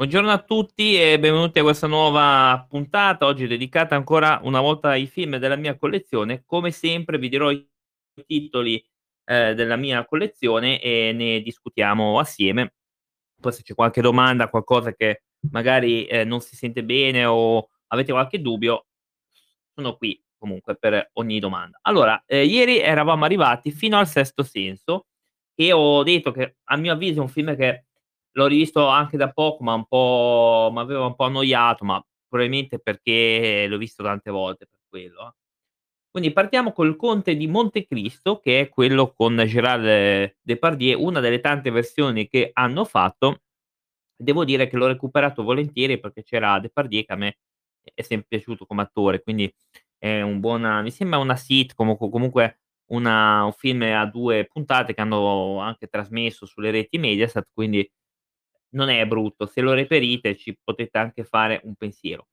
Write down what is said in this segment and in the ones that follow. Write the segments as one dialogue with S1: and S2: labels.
S1: Buongiorno a tutti e benvenuti a questa nuova puntata, oggi dedicata ancora una volta ai film della mia collezione. Come sempre vi dirò i titoli, ehm, della mia collezione e ne discutiamo assieme. Poi se c'è qualche domanda, qualcosa che magari, ehm, non si sente bene o avete qualche dubbio, sono qui comunque per ogni domanda. Allora, ehm, ieri eravamo arrivati fino al Sesto Senso e ho detto che a mio avviso è un film che L'ho rivisto anche da poco, ma un po' m'aveva un po' annoiato, ma probabilmente perché l'ho visto tante volte per quello, eh. Quindi partiamo col Conte di Montecristo, che è quello con Gérard Depardieu, una delle tante versioni che hanno fatto. Devo dire che l'ho recuperato volentieri perché c'era Depardieu che a me è sempre piaciuto come attore, quindi è un buona mi sembra una sitcom o co comunque una un film a 2 puntate che hanno anche trasmesso sulle reti Mediaset, quindi non è brutto, se lo reperite ci potete anche fare un pensiero.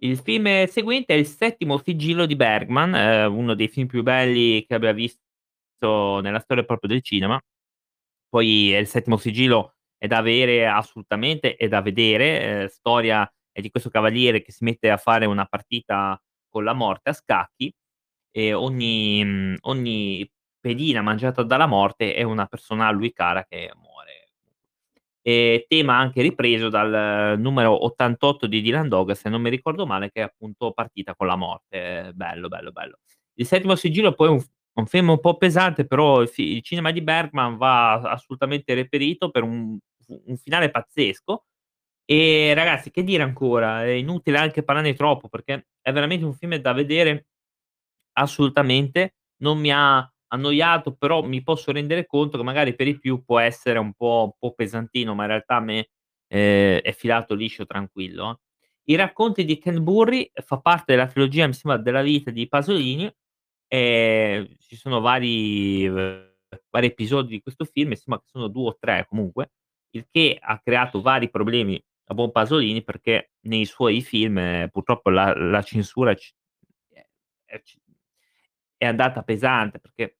S1: Il film seguente è Il settimo sigillo di Bergman, ehm, uno dei film più belli che abbia visto nella storia proprio del cinema. Poi eh, Il settimo sigillo è da avere assolutamente, è da vedere, ehm, storia è di questo cavaliere che si mette a fare una partita con la morte a scacchi e ogni mhmm, ogni pedina mangiata dalla morte è una persona a lui cara che muore. Ehm, tema anche ripreso dal numero 88 di Dylan Dog, se non mi ricordo male, che è appunto Partita con la morte. Bello, bello, bello. Il settimo sigillo poi è un un film un po' pesante, però il il cinema di Bergman va assolutamente reperito per un un finale pazzesco. E ragazzi, che dire ancora? È inutile anche parlarne troppo, perché è veramente un film da vedere assolutamente. Non mi ha annoiato, però mi posso rendere conto che magari per i più può essere un po' un po' pesantino, ma in realtà a me, ehm, è filato liscio, tranquillo, eh. I racconti di Ken Burry fa parte della trilogia, mi sembra, della vita di Pasolini, ehm, ci sono vari vari episodi di questo film, che sono 2 o 3 comunque, il che ha creato vari problemi a buon Pasolini perché nei suoi film eh, purtroppo la la censura c è è andata pesante perché,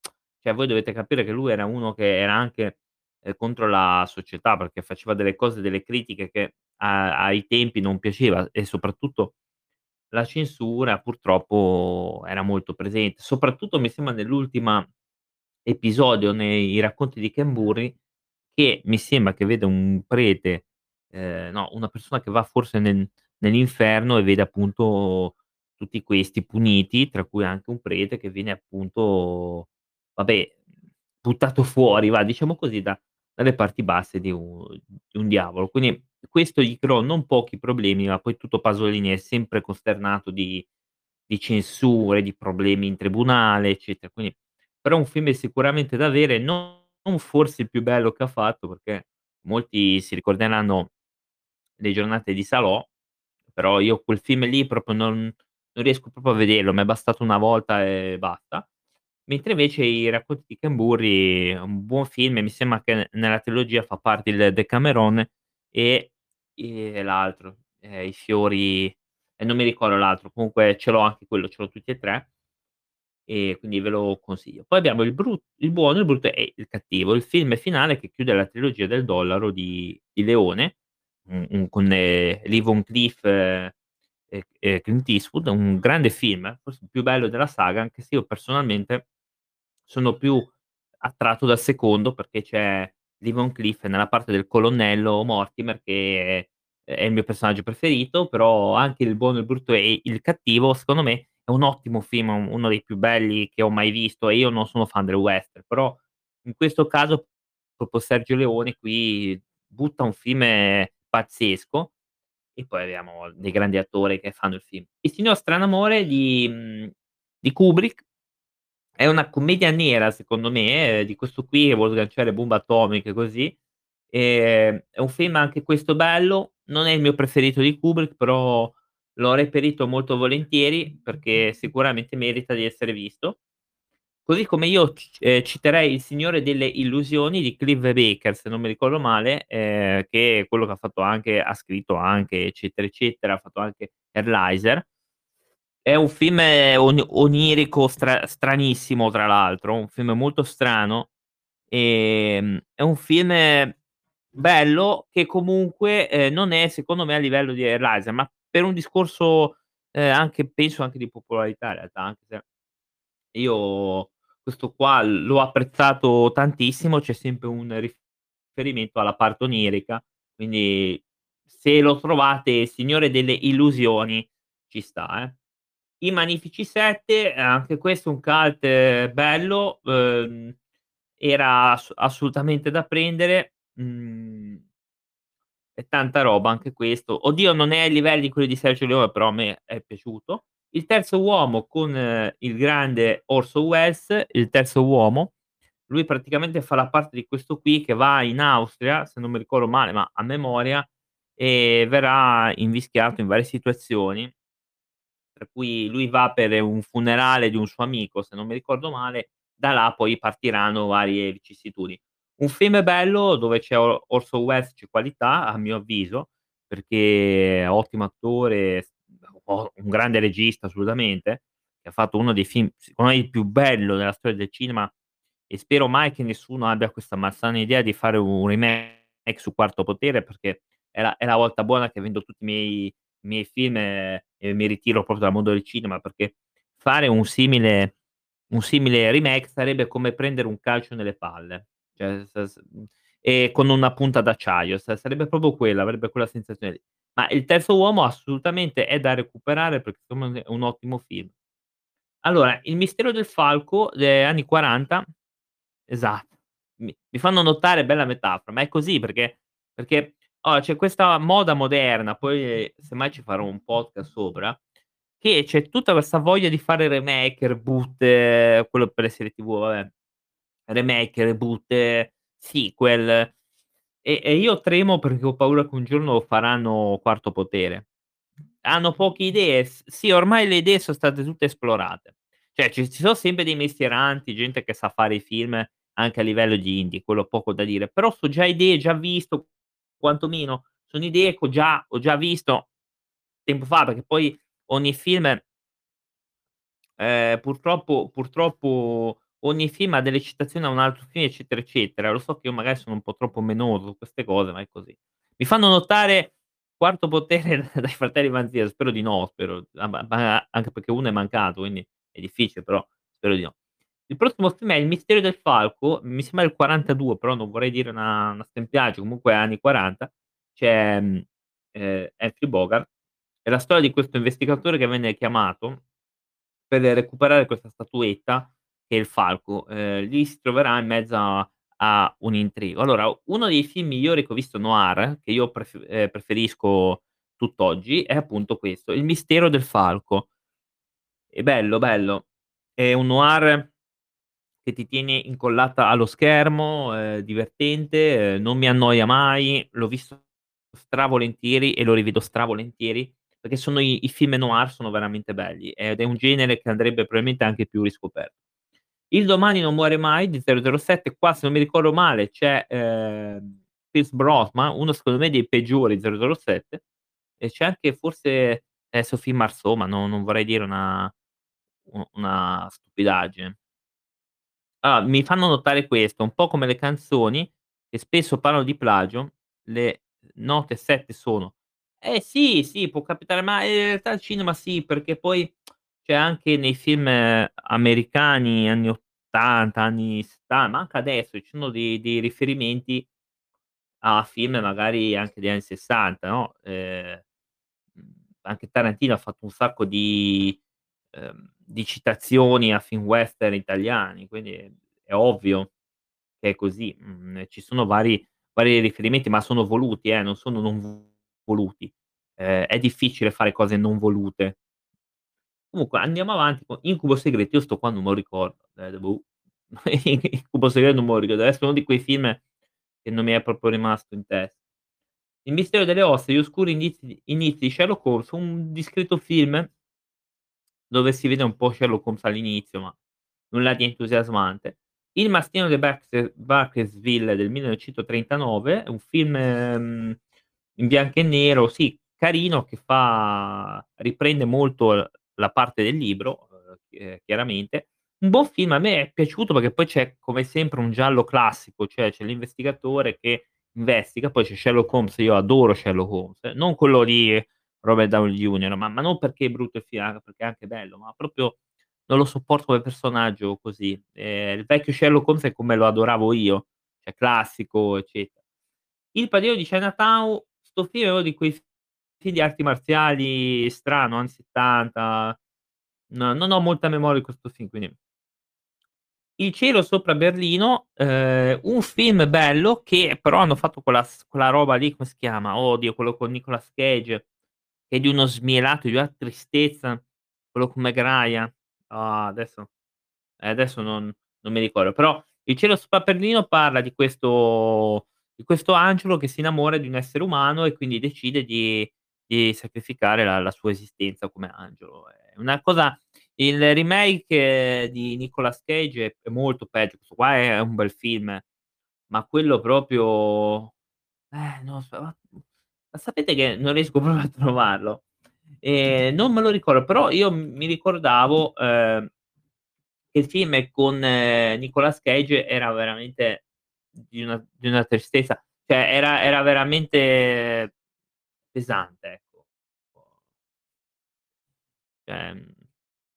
S1: cioè voi dovete capire che lui era uno che era anche, ehm, contro la società, perché faceva delle cose, delle critiche che a ai tempi non piaceva e soprattutto la censura purtroppo era molto presente. Soprattutto mi sembra nell'ultima episodio nei racconti di Ken Burry, che mi sembra che vede un prete, ehm, no, una persona che va forse nel nell'inferno e vede appunto tutti questi puniti, tra cui anche un prete che viene appunto, vabbè, buttato fuori, va, diciamo così, da dalle parti basse di u di un diavolo. Quindi questo gli creò non pochi problemi, ma poi tutto Pasolini è sempre costernato di di censure, di problemi in tribunale, eccetera. Quindi però è un film sicuramente da avere, non non forse il più bello che ha fatto, perché molti si ricorderanno Le giornate di Salò, però io quel film lì proprio non non riesco proprio a vederlo, m'è bastato una volta e basta. Mentre invece I racconti di è un buon film mi sembra che nella trilogia fa parte il Decameron e e l'altro, ehm, I fiori e non mi ricordo l'altro, comunque ce l'ho anche quello, ce l'ho tutti e 3 e quindi ve lo consiglio. Poi abbiamo il bru il buono, il brutto e il cattivo, il film finale che chiude la trilogia del dollaro di di Leone, un un con, ehm, Lee Van Cleef e e Clint Eastwood, un grande film, forse il più bello della saga, anche se io personalmente sono più attratto dal secondo perché c'è Lee Van Cleef nella parte del colonnello Mortimer che è è il mio personaggio preferito, però anche Il buono, il brutto e il cattivo secondo me è un ottimo film, un uno dei più belli che ho mai visto e io non sono fan del western, però in questo caso proprio Sergio Leone qui butta un film eh, pazzesco e poi abbiamo dei grandi attori che fanno il film. Il signor Stranamore di di Kubrick è una commedia nera secondo me, ehm, di questo qui che vuol sganciare bombe atomiche così. Ehm, è un film anche questo bello, non è il mio preferito di Kubrick, però l'ho reperito molto volentieri perché sicuramente merita di essere visto. Così come io c ehm, citerei Il Signore delle Illusioni di Clive Baker, se non mi ricordo male, ehm, che è quello che ha fatto anche ha scritto anche eccetera, eccetera, ha fatto anche Equalizer. È un film oni onirico stra stranissimo tra l'altro, un film molto strano, ehm, è un film bello che comunque, ehm, non è secondo me a livello di Hellraiser, ma per un discorso, ehm, anche penso anche di popolarità in realtà, anche se io questo qua l'ho apprezzato tantissimo, c'è sempre un riferimento alla parte onirica, quindi se lo trovate Signore delle Illusioni ci sta, eh. I Magnifici 7, anche questo un cult bello, uhm, era ass assolutamente da prendere, mhmm è tanta roba anche questo. Oddio, non è ai livelli di quelli di Sergio Leone, però a me è piaciuto. Il Terzo Uomo con il grande Orson Welles, Il Terzo Uomo, lui praticamente fa la parte di questo qui che va in Austria, se non mi ricordo male, ma a memoria, e verrà invischiato in varie situazioni per cui lui va per un funerale di un suo amico, se non mi ricordo male, da là poi partiranno varie vicissitudini. Un film bello dove c'è O Orson Welles, c'è qualità a mio avviso, perché è ottimo attore, un grande regista assolutamente, che ha fatto uno dei film secondo me il più bello della storia del cinema e spero mai che nessuno abbia questa malsana idea di fare un remake su Quarto Potere, perché è la è la volta buona che vendo tutti i miei miei film e e mi ritiro proprio dal mondo del cinema, perché fare un simile un simile remake sarebbe come prendere un calcio nelle palle, cioè e con una punta d'acciaio, sa sarebbe proprio quella, avrebbe quella sensazione lì. Ma Il Terzo Uomo assolutamente è da recuperare perché è un ottimo film. Allora, Il Mistero del Falco, de anni '40 esatto, mi mi fanno notare bella metafora, ma è così perché perché allora c'è questa moda moderna, poi semmai ci farò un podcast sopra, che c'è tutta questa voglia di fare remake, reboot, quello per le serie TV vabbè, remake, reboot, sequel e e io tremo perché ho paura che un giorno faranno Quarto Potere. Hanno poche idee, sì ormai le idee son state tutte esplorate. Cioè ci ci sono sempre dei mestieranti, gente che sa fare i film anche a livello di indie, quello poco da dire, però so già idee, già visto, quantomeno sono idee che ho già ho già visto tempo fa, perché poi ogni film ehm, purtroppo purtroppo ogni film ha delle citazioni a un altro film, eccetera, eccetera. Lo so che io magari sono un po' troppo menoso su queste cose, ma è così. Mi fanno notare Quarto Potere dai fratelli Vanzina, spero di no, spero, a ma ma anche perché uno è mancato, quindi è difficile, però spero di no. Il prossimo film è Il Mistero del Falco, mi sembra del '42, però non vorrei dire una una stempiaggine, comunque anni '40. C'è, mhmm, ehm, Humphrey Bogart. È la storia di questo investigatore che venne chiamato per recuperare questa statuetta che è il falco. Ehm, lì si troverà in mezzo a a un intrigo. Allora, uno dei film migliori che ho visto noir, che io pref ehm, preferisco tutt'oggi, è appunto questo, Il Mistero del Falco. È bello, bello. È un noir che ti tiene incollata allo schermo, è divertente, ehm, non mi annoia mai, l'ho visto stravolentieri e lo rivedo stravolentieri, perché sono i i film noir sono veramente belli ed è un genere che andrebbe probabilmente anche più riscoperto. Il Domani non muore mai di 007, qua se non mi ricordo male c'è, ehm, Pierce Brosnan, uno secondo me dei peggiori 007 e c'è anche forse, ehm, Sophie Marceau, ma no non vorrei dire una una stupidaggine. Ah, mi fanno notare questo, un po' come le canzoni che spesso parlano di plagio, le note 7 sono eh sì, sì, può capitare, ma in realtà al cinema sì, perché poi c'è anche nei film americani anni '80, anni setta ma anche adesso ci sono dei dei riferimenti a film magari anche degli anni '60, no, ehm, mhmm, anche Tarantino ha fatto un sacco di ehm, di citazioni a film western italiani, quindi è ovvio che è così. Mhmm, ci sono vari vari riferimenti, ma sono voluti eh, non sono non voluti. Ehm, è difficile fare cose non volute. Comunque andiamo avanti con Incubo Segreto, io 'sto qua non me lo ricordo, eh, boh. Incubo Segreto non me lo ricordo, deve essere uno di quei film che non mi è proprio rimasto in tes Il Mistero delle ossa, Gli oscuri indizi inizi di Sherlock Holmes, un discreto film dove si vede un po' Sherlock Holmes all'inizio, ma nulla di entusiasmante. Il mastino di Burkesville del 1939, è un film, mhmm, in bianco e nero, sì, carino che fa riprende molto la parte del libro, uhm, chi chiaramente. Un buon film, a me è piaciuto perché poi c'è come sempre un giallo classico, cioè c'è l'investigatore che investiga, poi c'è Sherlock Holmes, io adoro Sherlock Holmes, non quello di Robert Downey Jr., ma ma non perché è brutto film, anche perché è anche bello, ma proprio non lo sopporto come personaggio così. Ehm, il vecchio Sherlock Holmes è come lo adoravo io, cioè classico, eccetera. Il Padrino di Chinatown, 'sto film è uno di quei film di arti marziali strano, anni '70, no non ho molta memoria di questo film, quindi Il cielo sopra Berlino, ehm, un film bello che però hanno fatto quella quella roba lì, come si chiama? Oddio, quello con Nicolas Cage, è di uno smielato, di una tristezza, quello con Meg Ryan. Ah, adesso eh, adesso non non mi ricordo, però Il cielo sopra Berlino parla di questo di questo angelo che si innamora di un essere umano e quindi decide di di sacrificare la la sua esistenza come angelo. È una cosa il remake di Nicolas Cage è è molto peggio, questo qua è un bel film, ma quello proprio eh, non so, sapete che non riesco proprio a trovarlo. Ehm, non me lo ricordo, però io mi ricordavo, ehm, che il film con Nicolas Cage era veramente di una di una tristezza, cioè era era veramente pesante, ecco. Ehm,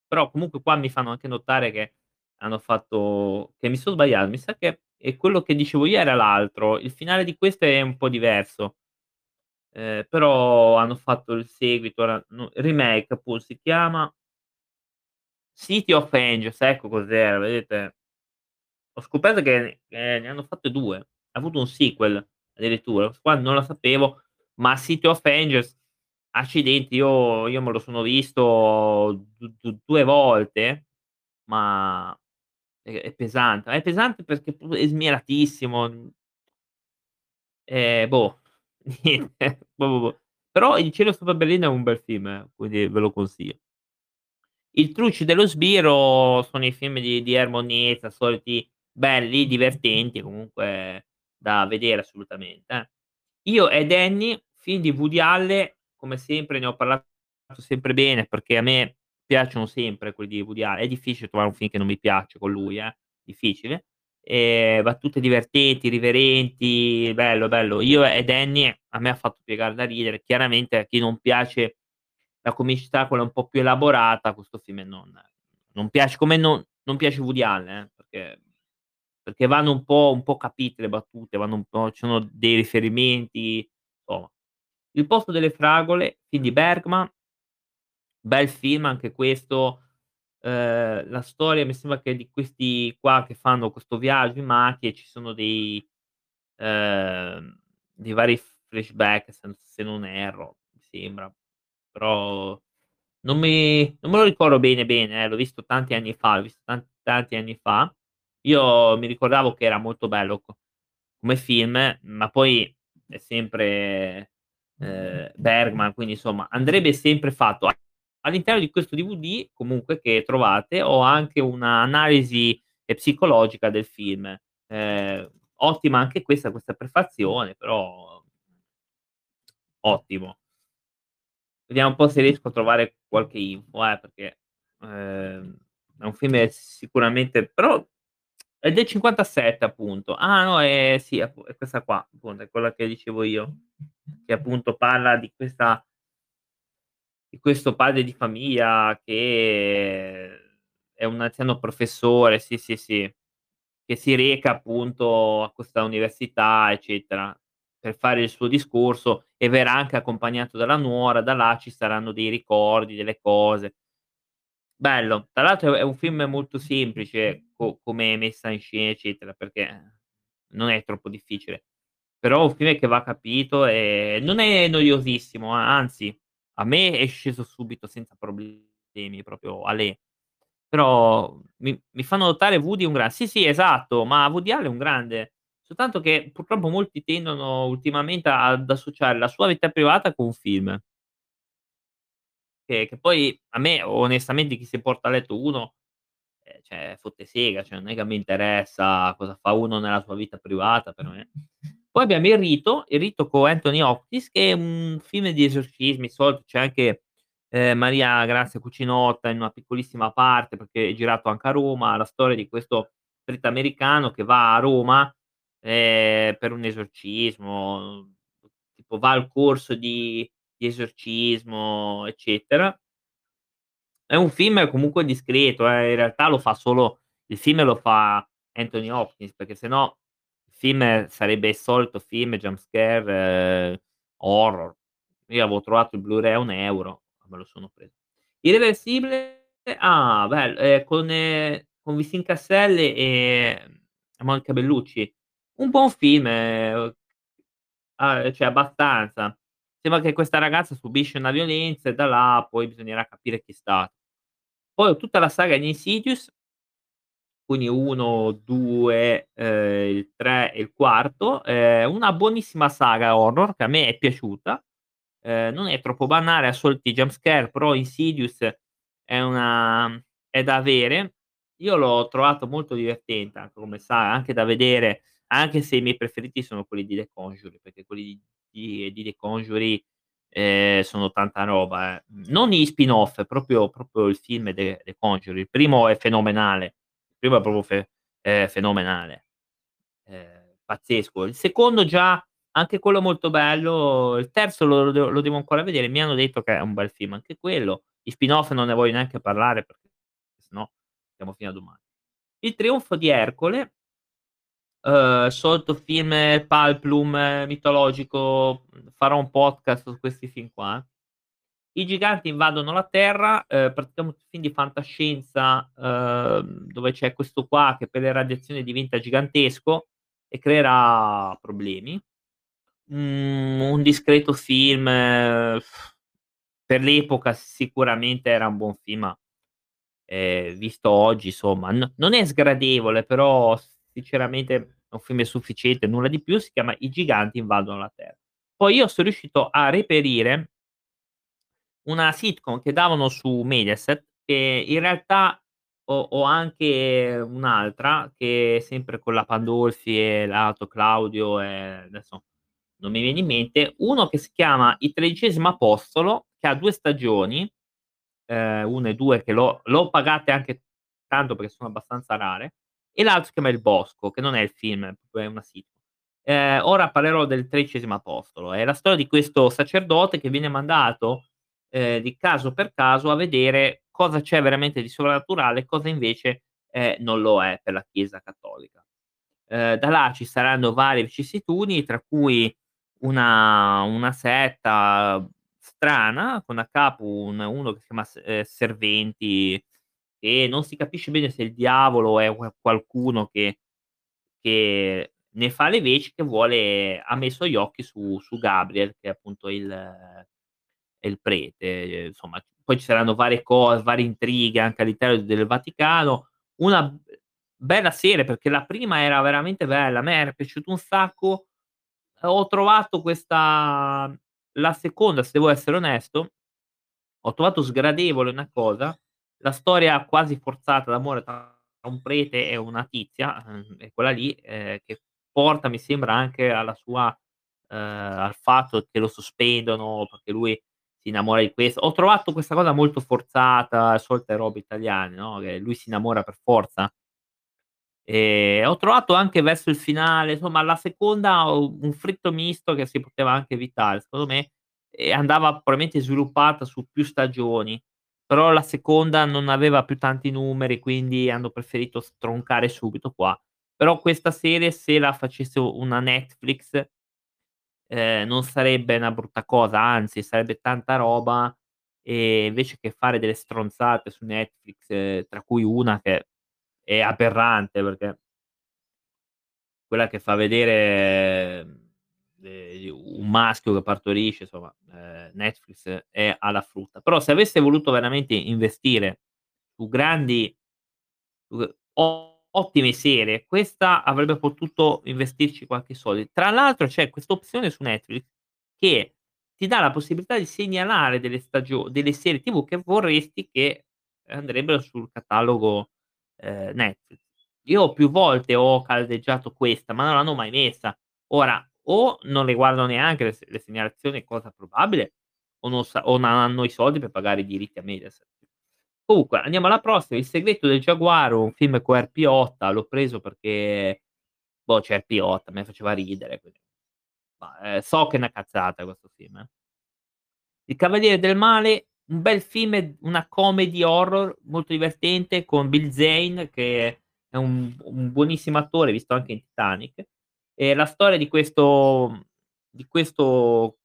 S1: però comunque qua mi fanno anche notare che hanno fatto che mi son sbagliato, mi sa che è quello che dicevo io era l'altro, il finale di questo è un po' diverso. Ehm, però hanno fatto il seguito, ora remake appunto si chiama City of Angels, ecco cos'era, vedete? Ho scoperto che, ehm, ne hanno fatte 2, ha avuto un sequel addirittura, qua non la sapevo, ma City of Angels, accidenti, io io me lo sono visto d d 2 volte, ma è è pesante, è pesante perché è smielatissimo, mhmm Ehm, boh, niente, boh, boh, boh. Però Il cielo sopra Berlino è un bel film, eh, quindi ve lo consiglio. Il Truce dello sbirro sono i film di di Hulst, soliti belli, divertenti, comunque da vedere assolutamente, eh. Io ed Annie, film di Woody Allen, come sempre ne ho parlato sempre bene, perché a me piacciono sempre quelli di Woody Allen, è difficile trovare un film che non mi piace con lui, eh, difficile. Ehm, battute divertenti, irriverenti, bello, bello. Io ed Annie a me ha fatto piegare da ridere. Chiaramente a chi non piace la comicità, quella un po' più elaborata, questo film non non piace, come non non piace Woody Allen, eh, perché perché vanno un po' un po' capite le battute, vanno un po' ci sono dei riferimenti, insomma. Il posto delle fragole, film di Bergman bel film anche questo, ehm, la storia mi sembra che di questi qua che fanno questo viaggio in macchina e ci sono dei ehm, dei vari flashback se se non erro, mi sembra. Però non mi non me lo ricordo bene, bene, eh, l'ho visto tanti anni fa, l'ho visto tan tanti anni fa. Io mi ricordavo che era molto bello co come film, ma poi è sempre, ehm, Bergman, quindi insomma andrebbe sempre fatto. All'interno di questo DVD comunque che trovate ho anche un'analisi, ehm, psicologica del film. Ehm, ottima anche questa, questa prefazione, però ottimo. Vediamo un po' se riesco a trovare qualche info, eh, perché, ehm, è un film sicuramente però è del '57 appunto. Ah no, ehm, sì, è questa qua, appunto, è quella che dicevo io, che appunto parla di questa di questo padre di famiglia che è un anziano professore, sì, sì, sì, che si reca appunto a questa università, eccetera, per fare il suo discorso e verrà anche accompagnato dalla nuora, da là ci saranno dei ricordi, delle cose. Bello, tra l'altro è un film molto semplice co come messa in scena, eccetera, perché non è troppo difficile. Però un film che va capito e non è noiosissimo, anzi, a me è sceso subito senza problemi, proprio alé. Però mi mi fanno notare Woody un gran sì, sì, esatto, ma Woody Allen è un grande, soltanto che purtroppo molti tendono ultimamente ad associare la sua vita privata con un film. Che che poi a me onestamente chi si porta a letto uno, ehm, cioè fotte sega, cioè non è che mi interessa cosa fa uno nella sua vita privata per me. Poi abbiamo Il rito, Il rito con Anthony Hopkins che è un film di esorcismi, solito c'è anche, ehm, Maria Grazia Cucinotta in una piccolissima parte, perché è girato anche a Roma, la storia di questo prete americano che va a Roma ehm, per un esorcismo, tipo va al corso di di esorcismo, eccetera. È un film comunque discreto, eh, in realtà lo fa solo il film lo fa Anthony Hopkins, perché se no il film sarebbe il solito film jump scare, horror. Io avevo trovato il Blu-ray a 1 €, me lo sono preso. Irreversibile ah, bel ehm, con ehm, con Vincent Cassel e Monica Bellucci. Un buon film, ehm, ah, cioè abbastanza. Sembra che questa ragazza subisce una violenza e da là poi bisognerà capire chi è sta poi tutta la saga di Insidious quindi 1, 2, ehm, il 3 e il quarto, ehm, una buonissima saga horror che a me è piaciuta, ehm, non è troppo banale, ha soliti jump scare, però Insidious è una è da avere. Io l'ho trovato molto divertente anche come saga, anche da vedere, anche se i miei preferiti sono quelli di The Conjuring, perché quelli di di The Conjuring, ehm, sono tanta roba, eh. Non gli spin-off, proprio proprio il film The The Conjuring. Il primo è fenomenale. Primo è proprio fe ehm, fenomenale. Ehm, pazzesco. Il secondo già anche quello molto bello. Il terzo lo lo devo ancora vedere. Mi hanno detto che è un bel film anche quello. Gli spin-off non ne voglio neanche parlare perché se no stiamo fino a domani. Il trionfo di Ercole uhm, solito film Pulplum mitologico, farò un podcast su questi film qua. I giganti invadono la terra, uhm, praticamente un film di fantascienza, uhm, dove c'è questo qua che per le radiazioni diventa gigantesco e creerà problemi. Mhmm, un discreto film per l'epoca sicuramente era un buon film, ma, ehm, visto oggi insomma n non è sgradevole, però sinceramente è un film sufficiente, nulla di più, si chiama I giganti invadono la terra. Poi io son riuscito a reperire una sitcom che davano su Mediaset, che in realtà ho ho anche un'altra che è sempre con la Pandolfi e l'altro Claudio e adesso non mi viene in mente, uno che si chiama Il tredicesimo apostolo, che ha 2 stagioni, ehm, 1 e 2 che l'ho l'ho pagate anche tanto perché sono abbastanza rare, e l'altro si chiama Il bosco, che non è il film, è una sitcom. Ehm, ora parlerò del tredicesimo apostolo. È la storia di questo sacerdote che viene mandato, ehm, di caso per caso a vedere cosa c'è veramente di sovrannaturale e cosa invece, ehm, non lo è per la chiesa cattolica. Ehm, da là ci saranno varie vicissitudini, tra cui una una setta strana con a capo un uno che si chiama S ehm, Serventi, e non si capisce bene se il diavolo è un qualcuno che che ne fa le veci, che vuole ha messo gli occhi su su Gabriel, che è appunto il è il prete, insomma. Poi ci saranno varie cose, varie intrighe anche all'interno del Vaticano. Una bella serie perché la prima era veramente bella, a me era piaciuto un sacco. Ho trovato questa la seconda, se devo essere onesto, ho trovato sgradevole una cosa, la storia quasi forzata d'amore tra un prete e una tizia, è quella lì, ehm, che porta mi sembra anche alla sua uhm, al fatto che lo sospendono perché lui si innamora di questa ho trovato questa cosa molto forzata, solite robe italiane, no, che lui si innamora per forza. Ehm, ho trovato anche verso il finale, insomma la seconda un fritto misto che si poteva anche evitare. Secondo me, ehm, andava probabilmente sviluppata su più stagioni, però la seconda non aveva più tanti numeri, quindi hanno preferito stroncare subito qua. Però questa serie se la facesse una Netflix ehm, non sarebbe una brutta cosa, anzi sarebbe tanta roba, e invece che fare delle stronzate su Netflix, tra cui una che è aberrante perché quella che fa vedere, ehm, un maschio che partorisce, insomma, ehm, Netflix è alla frutta. Però se avesse voluto veramente investire su grandi u o ottime serie, questa avrebbe potuto investirci qualche soldi. Tra l'altro c'è questa opzione su Netflix che ti dà la possibilità di segnalare delle stagio delle serie TV che vorresti che andrebbero sul catalogo, ehm, Netflix. Io più volte ho caldeggiato questa, ma non l'hanno mai messa. Ora, o non le guardano neanche le le segnalazioni, cosa probabile, o non sa o non hanno i soldi per pagare i diritti a Mediaset. Comunque andiamo alla prossima, Il segreto del giaguaro, un film con Erpiotta, l'ho preso perché Boh, c'è il pilota, a me faceva ridere, ma, ehm, so che è 'na cazzata questo film, eh. Il Cavaliere del Male, un bel film, una comedy horror molto divertente con Bill Zane che è un un buonissimo attore, visto anche in Titanic. E la storia di questo di questo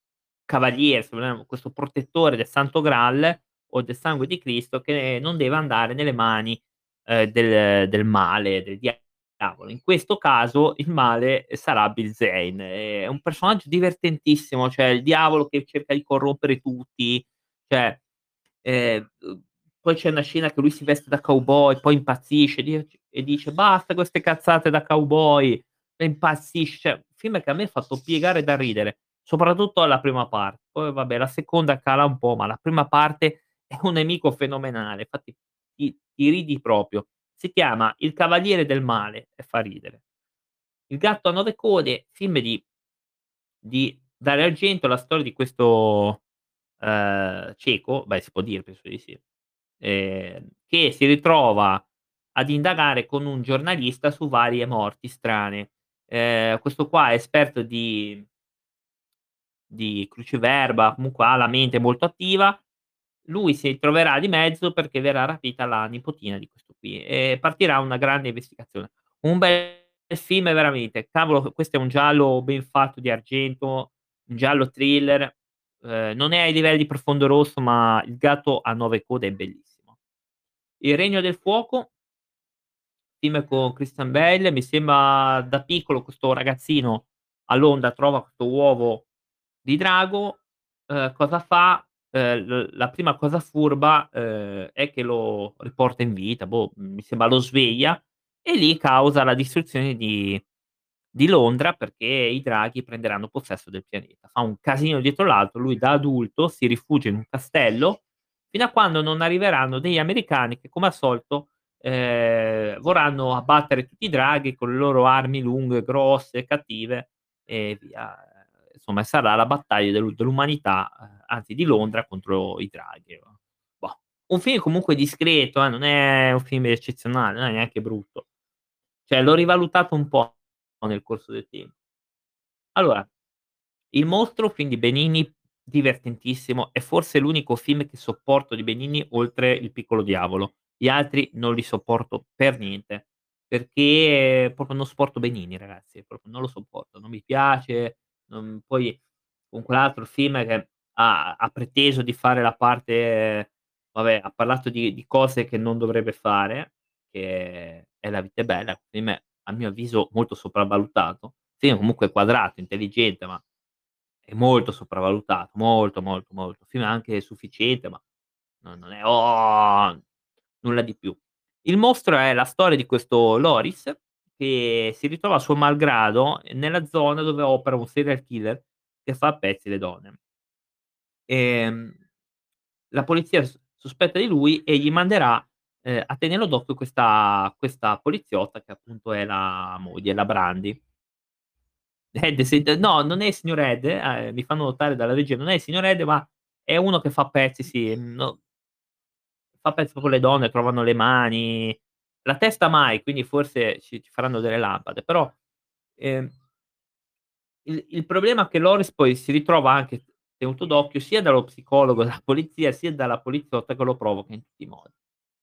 S1: cavaliere, questo protettore del Santo Graal o del sangue di Cristo che non deve andare nelle mani, ehm, del del male, del diavolo. In questo caso il male sarà Bill Zane. È un personaggio divertentissimo, cioè il diavolo che cerca di corrompere tutti, cioè, uhm, poi c'è una scena che lui si veste da cowboy, poi impazzisce e dice: "Basta queste cazzate da cowboy", e impazzisce. Cioè, un film che a me ha fatto piegare da ridere, soprattutto la prima parte. Poi vabbè, la seconda cala un po', ma la prima parte è un nemico fenomenale, infatti ti ti ridi proprio. Si chiama Il Cavaliere del Male e fa ridere. Il gatto a 9 code, film di di Dario Argento, la storia di questo, ehm, cieco, beh si può dire, penso di sì, ehm, che si ritrova ad indagare con un giornalista su varie morti strane. Ehm, questo qua è esperto di di cruciverba, comunque ha la mente molto attiva. Lui si troverà di mezzo perché verrà rapita la nipotina di questo qui e partirà una grande investigazione. Un bel film veramente. Cavolo, questo è un giallo ben fatto di Argento, un giallo thriller, ehm, non è ai livelli di Profondo Rosso, ma Il gatto a 9 code è bellissimo. Il Regno del Fuoco film con Christian Bale, mi sembra da piccolo questo ragazzino a Londra trova questo uovo di drago, ehm, cosa fa? L la prima cosa furba, ehm, è che lo riporta in vita, boh, mi sembra lo sveglia e lì causa la distruzione di di Londra perché i draghi prenderanno possesso del pianeta. Fa un casino dietro l'altro, lui da adulto si rifugia in un castello fino a quando non arriveranno degli americani che come al solito, ehm, vorranno abbattere tutti i draghi con le loro armi lunghe, grosse, cattive e via. Insomma sarà la battaglia dell'u dell'umanità, ehm, anzi di Londra contro i draghi. Boh, un film comunque discreto eh, non è un film eccezionale, non è neanche brutto. Cioè l'ho rivalutato un po' nel corso del tempo. Allora, Il mostro, film di Benigni, divertentissimo, è forse l'unico film che sopporto di Benigni oltre Il piccolo diavolo. Gli altri non li sopporto per niente, perché proprio non sopporto Benigni ragazzi, proprio non lo sopporto, non mi piace, non poi con quell'altro film che ha ha preteso di fare la parte vabbè, ha parlato di di cose che non dovrebbe fare, che è La vita è bella, film a mio avviso molto sopravvalutato. Film comunque quadrato, intelligente, ma è molto sopravvalutato, molto, molto, molto. Film anche sufficiente, ma no non è oh, nulla di più. Il mostro è la storia di questo Loris che si ritrova a suo malgrado nella zona dove opera un serial killer che fa a pezzi le donne. Ehm, la polizia sospetta di lui e gli manderà, ehm, a tenerlo d'occhio questa questa poliziotta che appunto è la moglie, la Brandi. Ed se no, non è il signor Ed, ehm, mi fanno notare dalla regia, non è il signor Ed, ma è uno che fa pezzi, sì, no fa pezzi proprio le donne, trovano le mani, la testa mai, quindi forse ci ci faranno delle lampade, però, ehm il il problema è che Loris poi si ritrova anche tenuto d'occhio sia dallo psicologo della polizia, sia dalla poliziotta che lo provoca in tutti i modi.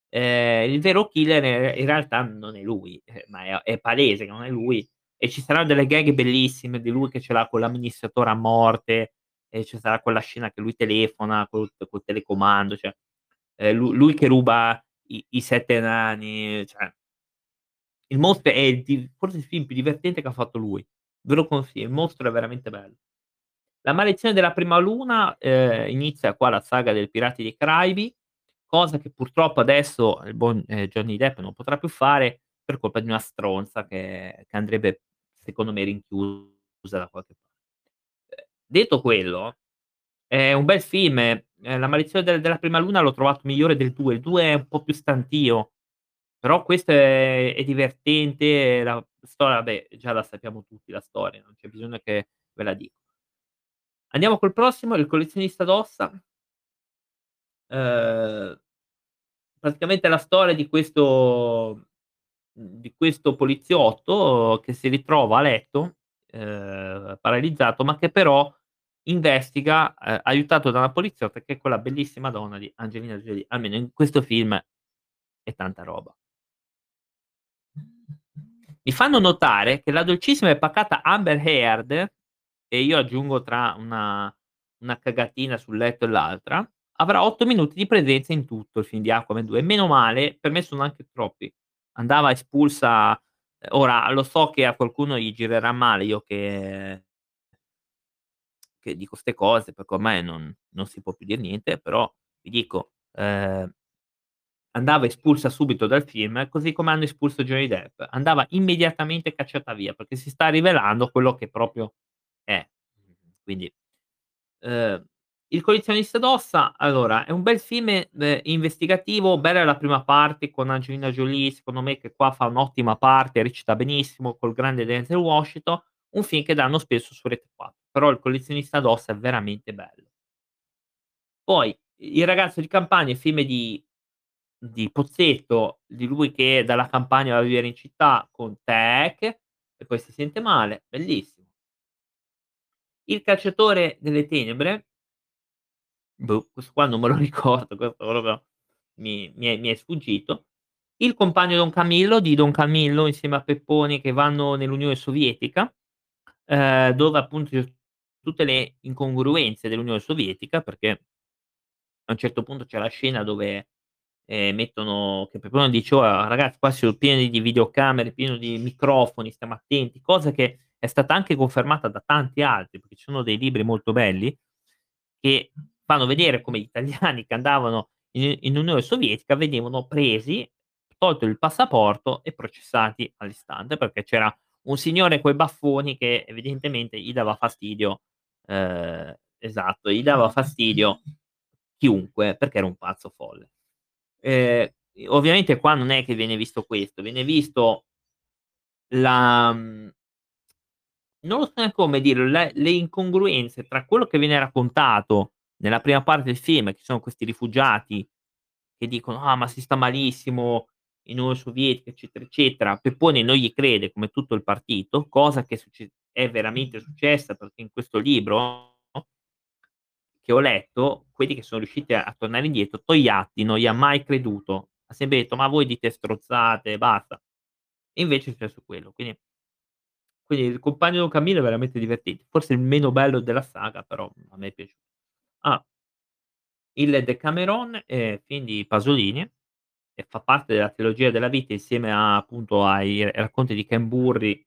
S1: Ehm, il vero killer in realtà non è lui, eh, ma è è palese che non è lui e ci saranno delle gag bellissime di lui che ce l'ha con l'amministratore a morte e ci sarà quella scena che lui telefona col col telecomando, cioè, ehm, lu lui che ruba i 7 nani, cioè Il mostro è il forse il film più divertente che ha fatto lui. Ve lo consiglio, Il mostro è veramente bello. La maledizione della prima luna, ehm, inizia qua la saga del Pirati dei Caraibi, cosa che purtroppo adesso il buon, ehm, Johnny Depp non potrà più fare per colpa di una stronza che che andrebbe secondo me rinchiusa da qualche ehm, detto quello, è un bel film, ehm, La maledizione del della prima luna l'ho trovato migliore del 2, il 2 è un po' più stantio, però questo è è divertente, la storia vabbè già la sappiamo tutti la storia, non c'è bisogno che ve la dico. Andiamo col prossimo, Il collezionista d'ossa. Ehm, praticamente la storia di questo di questo poliziotto che si ritrova a letto, ehm, paralizzato, ma che però investiga, ehm, aiutato da una poliziotta che è quella bellissima donna di Angelina Jolie, almeno in questo film è tanta roba. Mi fanno notare che la dolcissima e pacata Amber Heard, e io aggiungo tra una una cagatina sul letto e l'altra, avrà 8 minuti di presenza in tutto il film di Aquaman 2 e meno male, per me sono anche troppi. Andava espulsa ora lo so che a qualcuno gli girerà male io che che dico 'ste cose, perché ormai non non si può più dir niente, però vi dico, ehm andava espulsa subito dal film, così come hanno espulso Johnny Depp. Andava immediatamente cacciata via, perché si sta rivelando quello che proprio è. Quindi, ehm, Il collezionista d'ossa, allora, è un bel film, ehm, investigativo, bella la prima parte con Angelina Jolie, secondo me che qua fa un'ottima parte, recita benissimo col grande Denzel Washington, un film che danno spesso su Rete 4, però Il collezionista d'ossa è veramente bello. Poi Il ragazzo di campagna, il film di di Pozzetto, di lui che dalla campagna va a vivere in città con Tech e poi si sente male, bellissimo. Il cacciatore delle tenebre boh, questo qua non me lo ricordo, questo proprio mi mi è mi è sfuggito. Il compagno Don Camillo, di Don Camillo insieme a Peppone che vanno nell'Unione Sovietica, ehm, dove appunto tutte le incongruenze dell'Unione Sovietica, perché a un certo punto c'è la scena dove, ehm, mettono che Peppone dice: "Oh ragazzi qua siamo pieni di videocamere, pieno di microfoni, stiamo attenti", cosa che è stata anche confermata da tanti altri, perché ci sono dei libri molto belli che fanno vedere come gli italiani che andavano in in Unione Sovietica venivano presi, tolto il passaporto e processati all'istante, perché c'era un signore coi baffoni che evidentemente gli dava fastidio ehm, esatto, gli dava fastidio chiunque, perché era un pazzo folle. Ehm, ovviamente qua non è che viene visto questo, viene visto la mhmm non lo so neanche come dirlo, le le incongruenze tra quello che viene raccontato nella prima parte del film, che sono questi rifugiati che dicono: "Ah, ma si sta malissimo in Unione Sovietica", eccetera, eccetera. Peppone non gli crede, come tutto il partito, cosa che è veramente successa, perché in questo libro che ho letto, quelli che sono riusciti a a tornare indietro, Togliatti non gli ha mai creduto. Ha sempre detto: "Ma voi dite strozzate, basta". E invece è successo quello. Quindi quindi Il compagno Don Camillo è veramente divertente, forse il meno bello della saga, però a me è piaciuto. Ah il Decameron è film di Pasolini e fa parte della trilogia della vita insieme a appunto ai racconti di Ken Burri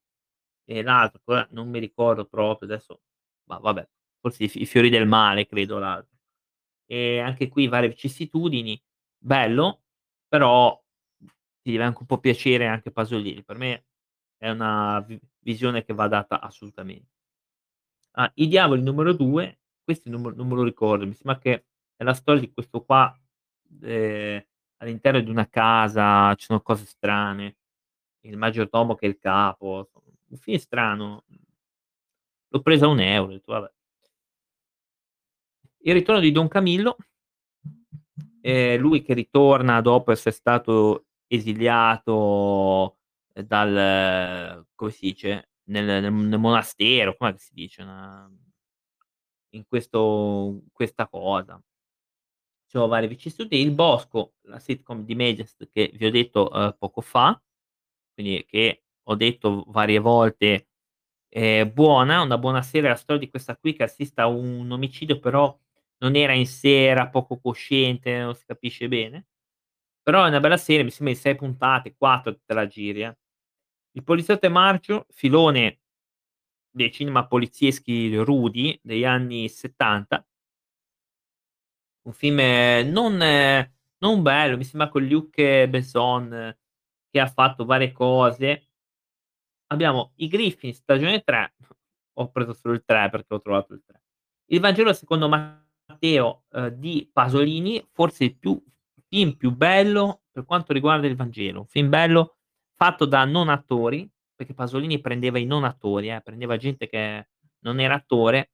S1: e l'altro, non mi ricordo proprio adesso, ma vabbè, forse i fiori del male credo l'altro. E anche qui varie vicissitudini, bello, però ti deve anche un po' piacere anche Pasolini. Per me è una vi visione che va data assolutamente. Ah, I diavoli numero 2, questi non non me lo ricordo, mi sembra che è la storia di questo qua, ehm, all'interno di una casa, ci sono cose strane, il maggiordomo che è il capo, un film strano. L'ho preso a 1 €, ho detto: "Vabbè". Il ritorno di Don Camillo, ehm, lui che ritorna dopo essere stato esiliato dal come si dice, nel nel nel monastero, com'è che si dice, na in questo questa cosa. Ci sono varie vicissitudini. Il Bosco, la sitcom di Mediaset che vi ho detto, uhm, poco fa, quindi che ho detto varie volte è buona, una buona serie, la storia di questa qui che assiste a un omicidio, però non era in sé, era poco cosciente, non si capisce bene. Però è una bella serie, mi sembra di 6 puntate, 4 te la giri, eh. Il poliziotto e Marcio, filone dei cinema polizieschi rudi degli anni '70. Un film non non bello, mi sembra con Luc Besson che ha fatto varie cose. Abbiamo I Griffin stagione 3, ho preso solo il 3 perché ho trovato il 3. Il Vangelo secondo Matteo, uhm, di Pasolini, forse il più film più bello per quanto riguarda il Vangelo. Un film bello fatto da non attori, perché Pasolini prendeva i non attori, eh, prendeva gente che non era attore,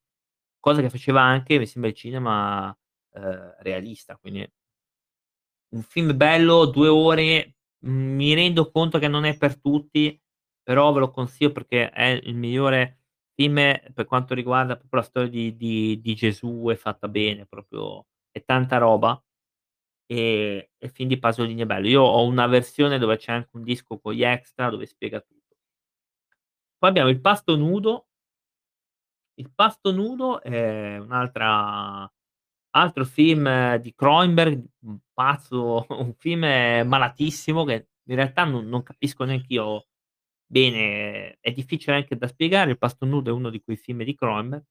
S1: cosa che faceva anche, mi sembra, il cinema, uhm, realista, quindi un film bello, 2 ore Mhmm, mi rendo conto che non è per tutti, però ve lo consiglio perché è il migliore film per quanto riguarda proprio la storia di di di Gesù, è fatta bene, proprio è tanta roba, e il film di Pasolini è bello. Io ho una versione dove c'è anche un disco con gli extra dove spiega tutto. Poi abbiamo Il pasto nudo Il pasto nudo è un'altra altro film di Cronenberg, un pazzo, un film malatissimo che in realtà non non capisco neanch'io bene, è difficile anche da spiegare. Il pasto nudo è uno di quei film di Cronenberg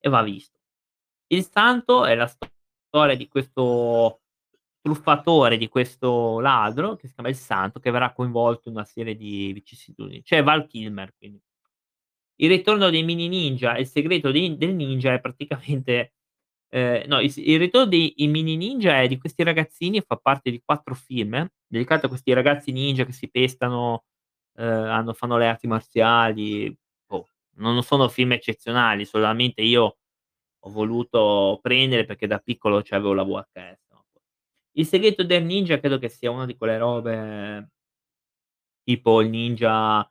S1: e va visto. Il santo è la storia di questo truffatore, di questo ladro che si chiama il santo, che verrà coinvolto in una serie di vicissitudini. C'è Val Kilmer quindi. Il ritorno dei mini ninja, il segreto dei del ninja è praticamente ehm, no, il il ritorno dei mini ninja è di questi ragazzini, fa parte di 4 film, dedicato a questi ragazzi ninja che si pestano, ehm, hanno fanno le arti marziali, boh, non sono film eccezionali, solamente io ho voluto prendere perché da piccolo c'avevo la VHS, no. Il segreto del ninja credo che sia una di quelle robe tipo il ninja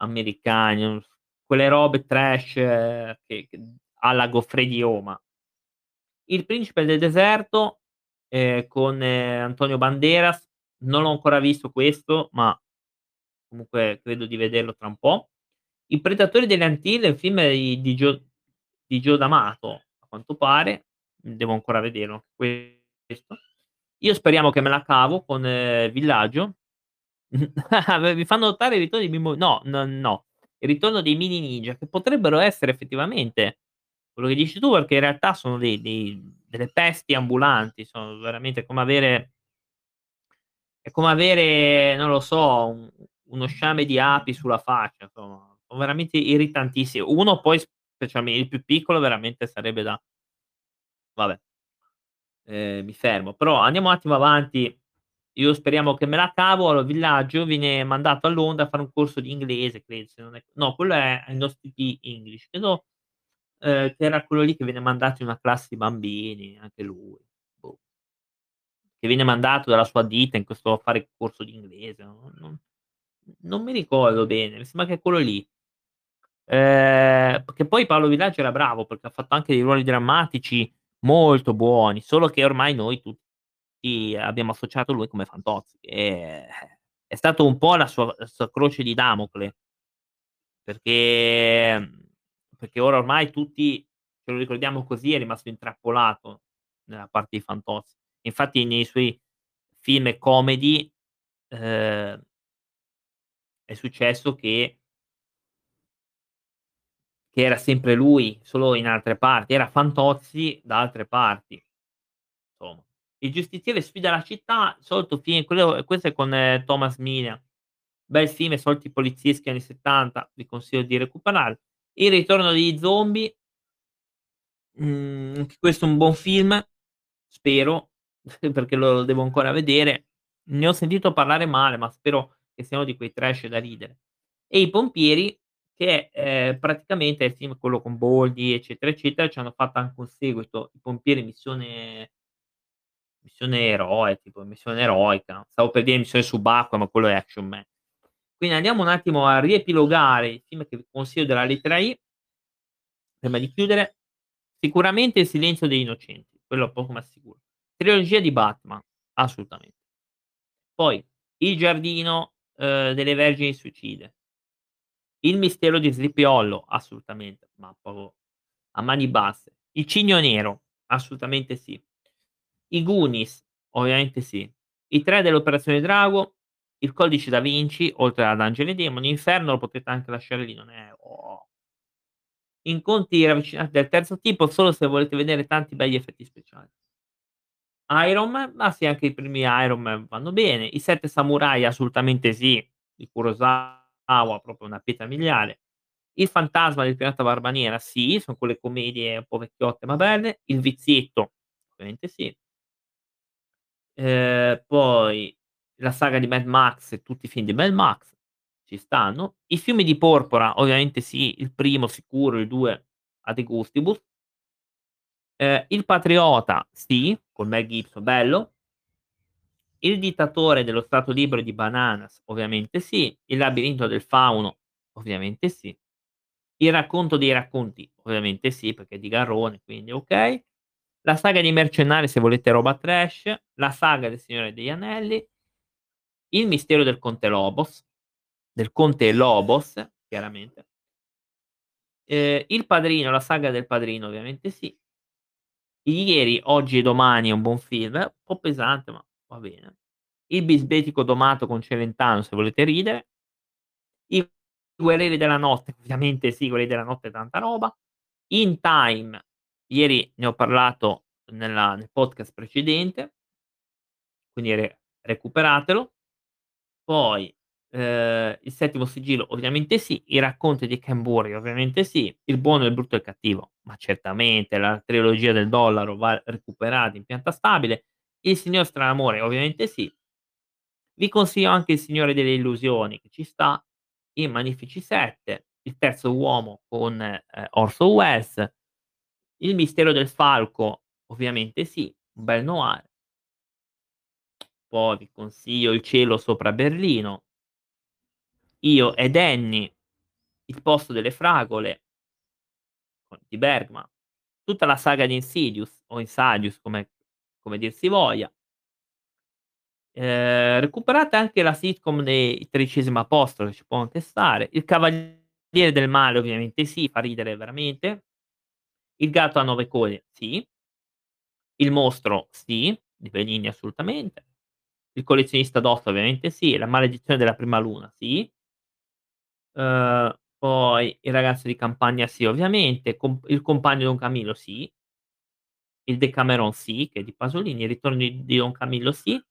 S1: s quelle robe trash che che alla Goffreди Yoma. Il principe del deserto, ehm, con Antonio Banderas, non l'ho ancora visto questo, ma comunque credo di vederlo tra un po'. I predatori delle Antille, il film di di Gio di Gio D'Amato, a quanto pare, devo ancora vederlo questo. Io speriamo che me la cavo con Villaggio. Mi fanno notare il ritorno di Mimmo no, no, no, il ritorno dei mini ninja che potrebbero essere effettivamente quello che dici tu, perché in realtà sono dei dei delle pesti ambulanti, sono veramente come avere è come avere, non lo so, un uno sciame di api sulla faccia, insomma, son veramente irritantissi Uno poi specialme il più piccolo veramente sarebbe da vabbè. Ehm, mi fermo, però andiamo un attimo avanti. Io speriamo che me la cavo. Allora Villaggio viene mandato a Londra a fare un corso di inglese, credo, è no, quello è InnostiP English. Credo, ehm, che era quello lì che viene mandato in una classe di bambini, anche lui, boh. Che viene mandato dalla sua ditta in questo a fare corso di inglese, no non non mi ricordo bene, mi sembra che è quello lì. P che poi Paolo Villaggio era bravo, perché ha fatto anche dei ruoli drammatici molto buoni, solo che ormai noi tutti abbiamo associato lui come Fantozzi, e è stato un po' la sua la sua croce di Damocle. Perché perché ora ormai tutti ce lo ricordiamo così, è rimasto intrappolato nella parte di Fantozzi. Infatti nei suoi film comedy, ehm è successo che che era sempre lui, solo in altre parti, era Fantozzi da altre parti. Insomma. Il giustiziere sfida la città, solito film quello questo è con Thomas Milian. Bel film, soliti polizieschi anni '70, vi consiglio di recuperarlo. Il ritorno degli zombie anche questo è un buon film, spero, perché lo devo ancora vedere. Ne ho sentito parlare male, ma spero che sia uno di quei trash da ridere. E I pompieri che, ehm, praticamente il film quello con Boldi, eccetera, eccetera, c'hanno fatto anche un seguito, I pompieri missione missione eroe, tipo missione eroica. Stavo per dire missione subacquea, ma quello è Action Man. Quindi andiamo un attimo a riepilogare i film che vi consiglio della lettera I prima di chiudere. Sicuramente Il silenzio degli innocenti, quello poco ma sicuro. Trilogia di Batman, assolutamente. Poi Il giardino, uhm, delle vergini suicide. Il mistero di Sleepy Hollow, assolutamente, ma proprio a mani basse. Il cigno nero, assolutamente sì. I Goonies, ovviamente sì. I 3 dell'Operazione Drago, Il codice da Vinci, oltre ad Angeli e demoni, Inferno lo potete anche lasciare lì, non è oh Incontri ravvicinati del terzo tipo, solo se volete vedere tanti begli effetti speciali. Iron Man, ma sì anche i primi Iron Man vanno bene. I 7 samurai assolutamente sì, di Kurosawa, proprio una pietra miliare. Il fantasma del pirata barba nera, sì, son quelle commedie un po' vecchiotte ma belle. Il vizietto, ovviamente sì. Ehm, poi la saga di Mad Max e tutti i film di Mad Max ci stanno. I fiumi di Porpora, ovviamente sì, il primo sicuro, il 2 a de gustibus. Ehm, Il patriota, sì, con Mel Gibson, bello. Il dittatore dello Stato libero di Bananas, ovviamente sì. Il labirinto del fauno, ovviamente sì. Il racconto dei racconti, ovviamente sì, perché è di Garrone, quindi okay. La saga dei mercenari se volete roba trash, la saga del Signore degli Anelli. Il mistero del conte Lobos, del conte Lobos, chiaramente. Ehm, Il Padrino, la saga del Padrino, ovviamente sì. Ieri, oggi e domani è un buon film, un po' pesante, ma va bene. Il bisbetico domato con Celentano, se volete ridere. I Guerrieri della notte, ovviamente sì, Guerrieri della notte tanta roba. In Time, ieri ne ho parlato nella nel podcast precedente. Quindi re recuperatelo. Poi, ehm, Il settimo sigillo, ovviamente sì. I racconti di Burry, ovviamente sì. Il buono, il brutto e il cattivo, ma certamente. La trilogia del dollaro va recuperata in pianta stabile. Il signor Stranamore, ovviamente sì. Vi consiglio anche Il Signore delle Illusioni, che ci sta. I Magnifici 7, Il terzo uomo con, ehm, Orson Welles. Il mistero del falco, ovviamente sì, un bel noir. Poi vi consiglio Il cielo sopra Berlino. Io e Danny, Il posto delle fragole di Bergman. Tutta la saga di Insidious o Insidious come come dir si voglia. Ehm, recuperate anche la sitcom dei Tredicesimo Apostolo, che ci può anche stare. Il Cavaliere del Male, ovviamente sì, fa ridere veramente. Il gatto a 9 code, sì. Il mostro, sì, di Benigni assolutamente. Il collezionista d'osso, ovviamente sì. La maledizione della prima luna, sì. Uhm, poi Il ragazzo di campagna, sì, ovviamente. Comp Il compagno Don Camillo, sì. Il Decameron, sì, che è di Pasolini. Il ritorno di di Don Camillo, sì.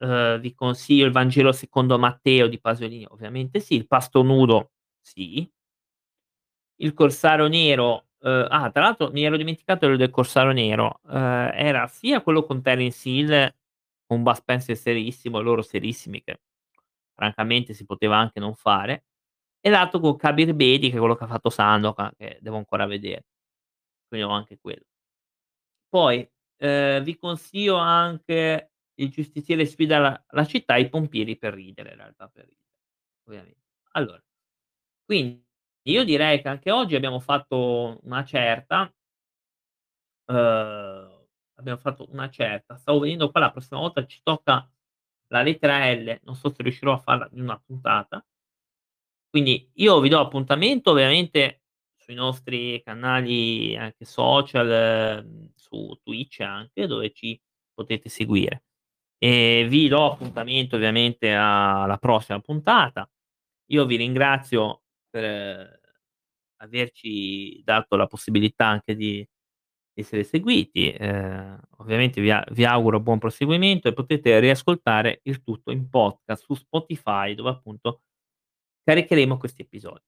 S1: Uhm, vi consiglio Il Vangelo secondo Matteo di Pasolini, ovviamente sì. Il pasto nudo, sì. Il Corsario nero uhm, ah, tra l'altro mi ero dimenticato del del Corsario nero. Uhm, era sia quello con Terence Hill, con Bud Spencer serissimo, loro serissimi, che francamente si poteva anche non fare, e l'altro con Kabir Bedi, che è quello che ha fatto Sandokan, che devo ancora vedere. Quindi ho anche quello. Poi, ehm, vi consiglio anche Il giustiziere sfida la la città, i pompieri per ridere, in realtà per ridere, ovviamente. Allora, quindi io direi che anche oggi abbiamo fatto una certa. Uhm, abbiamo fatto una certa. Stavo vedendo qua la prossima volta ci tocca la lettera L, non so se riuscirò a farla in una puntata. Quindi io vi do appuntamento ovviamente sui nostri canali anche social, su Twitch anche, dove ci potete seguire. E vi do appuntamento ovviamente alla prossima puntata. Io vi ringrazio per averci dato la possibilità anche di essere seguiti. Ehm, ovviamente vi a vi auguro buon proseguimento e potete riascoltare il tutto in podcast su Spotify, dove appunto caricheremo questi episodi.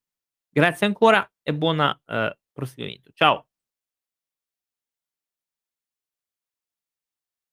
S1: Grazie ancora e buona, uhm, proseguimento. Ciao.